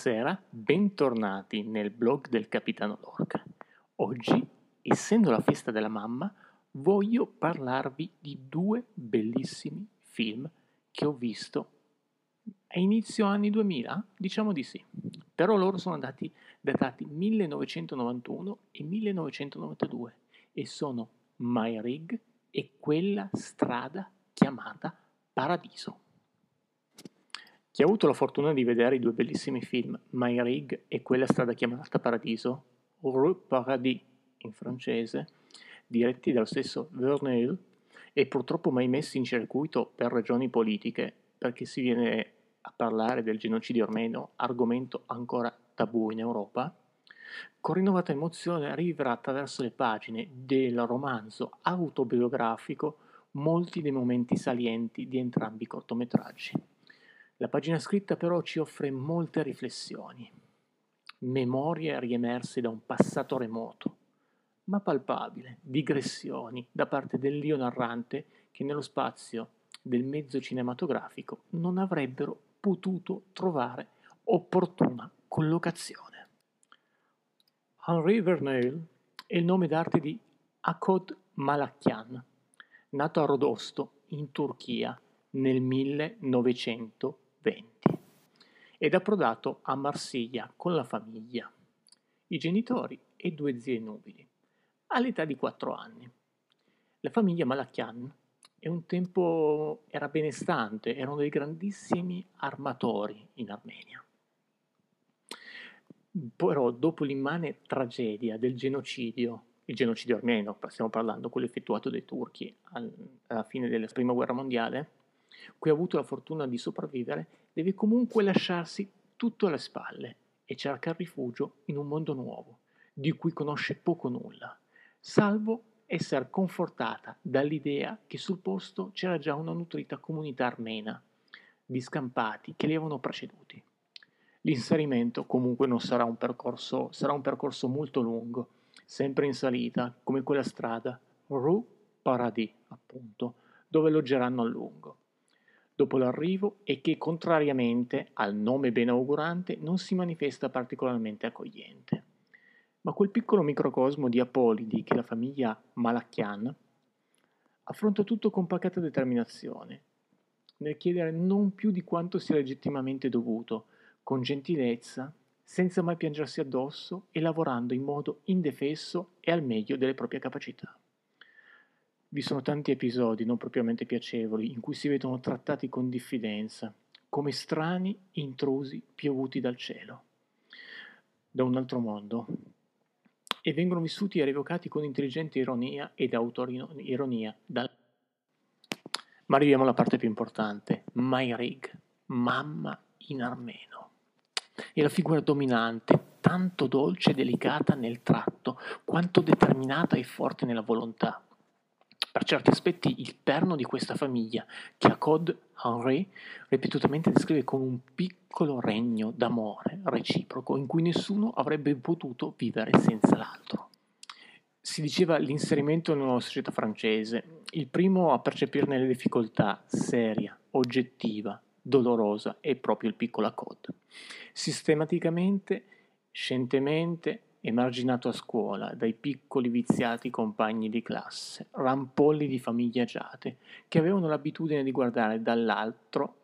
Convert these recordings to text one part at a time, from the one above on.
Buonasera, bentornati nel blog del Capitano Lorca. Oggi, essendo la festa della mamma, voglio parlarvi di due bellissimi film che ho visto a inizio anni 2000, diciamo di sì. Però loro sono andati datati 1991 e 1992 e sono My Rig e quella strada chiamata Paradiso. Chi ha avuto la fortuna di vedere i due bellissimi film My Rig e quella strada chiamata Paradiso, Rue Paradis in francese, diretti dallo stesso Verneuil e purtroppo mai messi in circuito per ragioni politiche, perché si viene a parlare del genocidio armeno, argomento ancora tabù in Europa, con rinnovata emozione arriverà attraverso le pagine del romanzo autobiografico molti dei momenti salienti di entrambi i cortometraggi. La pagina scritta però ci offre molte riflessioni, memorie riemerse da un passato remoto, ma palpabile, digressioni da parte dell'io narrante che nello spazio del mezzo cinematografico non avrebbero potuto trovare opportuna collocazione. Henri Verneuil è il nome d'arte di Akod Malakian, nato a Rodosto, in Turchia, nel 1900 20 ed approdato a Marsiglia con la famiglia, i genitori e due zie nubili, all'età di 4 anni. La famiglia Malachian è un tempo era benestante, erano dei grandissimi armatori in Armenia. Però dopo l'immane tragedia del genocidio, il genocidio armeno, stiamo parlando, quello effettuato dai turchi alla fine della prima guerra mondiale, cui ha avuto la fortuna di sopravvivere, deve comunque lasciarsi tutto alle spalle e cerca rifugio in un mondo nuovo, di cui conosce poco nulla, salvo essere confortata dall'idea che sul posto c'era già una nutrita comunità armena di scampati che li avevano preceduti. L'inserimento comunque non sarà un percorso, sarà un percorso molto lungo, sempre in salita, come quella strada, Rue Paradis, appunto, dove loggeranno a lungo dopo l'arrivo e che, contrariamente al nome benaugurante, non si manifesta particolarmente accogliente. Ma quel piccolo microcosmo di Apolidi che la famiglia Malacchian affronta tutto con pacata determinazione, nel chiedere non più di quanto sia legittimamente dovuto, con gentilezza, senza mai piangersi addosso e lavorando in modo indefesso e al meglio delle proprie capacità. Vi sono tanti episodi non propriamente piacevoli in cui si vedono trattati con diffidenza, come strani intrusi piovuti dal cielo, da un altro mondo, e vengono vissuti e revocati con intelligente ironia ed autoironia. Dal... Ma arriviamo alla parte più importante, Mayrig, mamma in armeno. È la figura dominante, tanto dolce e delicata nel tratto, quanto determinata e forte nella volontà per certi aspetti il perno di questa famiglia, che Accode Henri ripetutamente descrive come un piccolo regno d'amore reciproco in cui nessuno avrebbe potuto vivere senza l'altro. Si diceva l'inserimento in una società francese, il primo a percepirne le difficoltà, seria, oggettiva, dolorosa, è proprio il piccolo Accode. Sistematicamente, scientemente, emarginato a scuola dai piccoli viziati compagni di classe, rampolli di famiglie agiate, che avevano l'abitudine di guardare dall'altro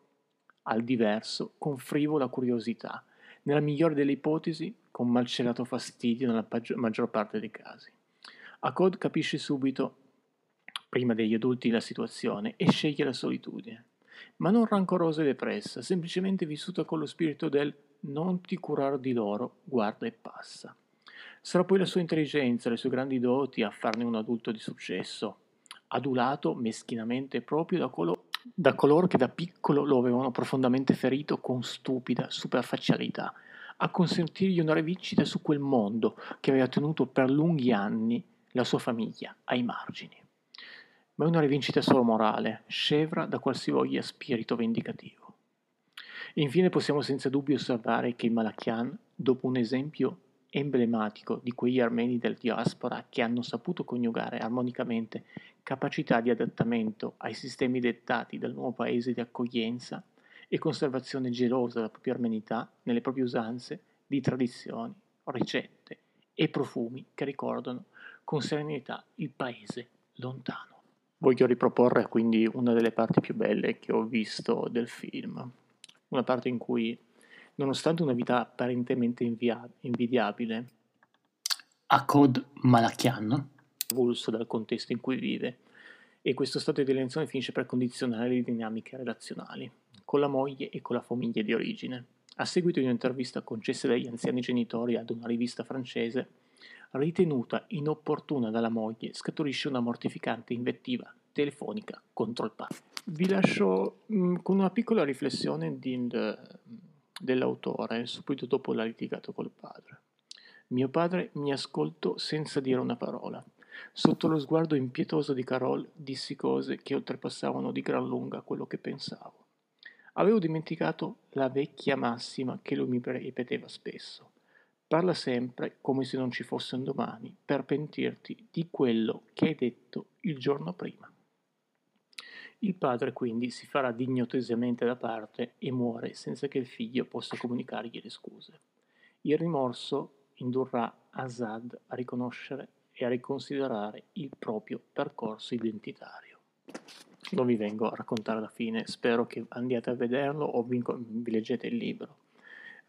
al diverso con frivola curiosità, nella migliore delle ipotesi con malcelato fastidio nella maggior parte dei casi. Acod capisce subito, prima degli adulti, la situazione e sceglie la solitudine, ma non rancorosa e depressa, semplicemente vissuta con lo spirito del non ti curar di loro, guarda e passa. Sarà poi la sua intelligenza, le sue grandi doti a farne un adulto di successo, adulato meschinamente proprio da, colo- da coloro che da piccolo lo avevano profondamente ferito con stupida superficialità, a consentirgli una rivincita su quel mondo che aveva tenuto per lunghi anni la sua famiglia ai margini. Ma è una rivincita solo morale, scevra da qualsivoglia spirito vendicativo. Infine possiamo senza dubbio osservare che Malachian, dopo un esempio emblematico di quegli armeni del diaspora che hanno saputo coniugare armonicamente capacità di adattamento ai sistemi dettati dal nuovo paese di accoglienza e conservazione gelosa della propria armenità nelle proprie usanze di tradizioni, ricette e profumi che ricordano con serenità il paese lontano. Voglio riproporre quindi una delle parti più belle che ho visto del film, una parte in cui, nonostante una vita apparentemente invia- invidiabile, Akkad Malakian, avulso dal contesto in cui vive, e questo stato di alienazione finisce per condizionare le dinamiche relazionali con la moglie e con la famiglia di origine. A seguito di un'intervista concessa dagli anziani genitori ad una rivista francese, ritenuta inopportuna dalla moglie, scaturisce una mortificante invettiva telefonica contro il padre. Vi lascio mh, con una piccola riflessione di, dell'autore subito dopo la litigato col padre. Mio padre mi ascoltò senza dire una parola. Sotto lo sguardo impietoso di Carol dissi cose che oltrepassavano di gran lunga quello che pensavo. Avevo dimenticato la vecchia massima che lui mi ripeteva spesso. Parla sempre come se non ci fosse un domani, per pentirti di quello che hai detto il giorno prima. Il padre quindi si farà dignitosamente da parte e muore senza che il figlio possa comunicargli le scuse. Il rimorso indurrà Azad a riconoscere e a riconsiderare il proprio percorso identitario non vi vengo a raccontare la fine, spero che andiate a vederlo o vi, vi leggete il libro.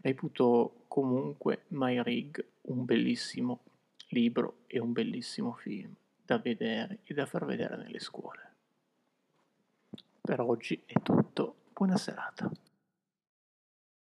Reputo comunque My Rig un bellissimo libro e un bellissimo film da vedere e da far vedere nelle scuole. Per oggi è tutto, buona serata.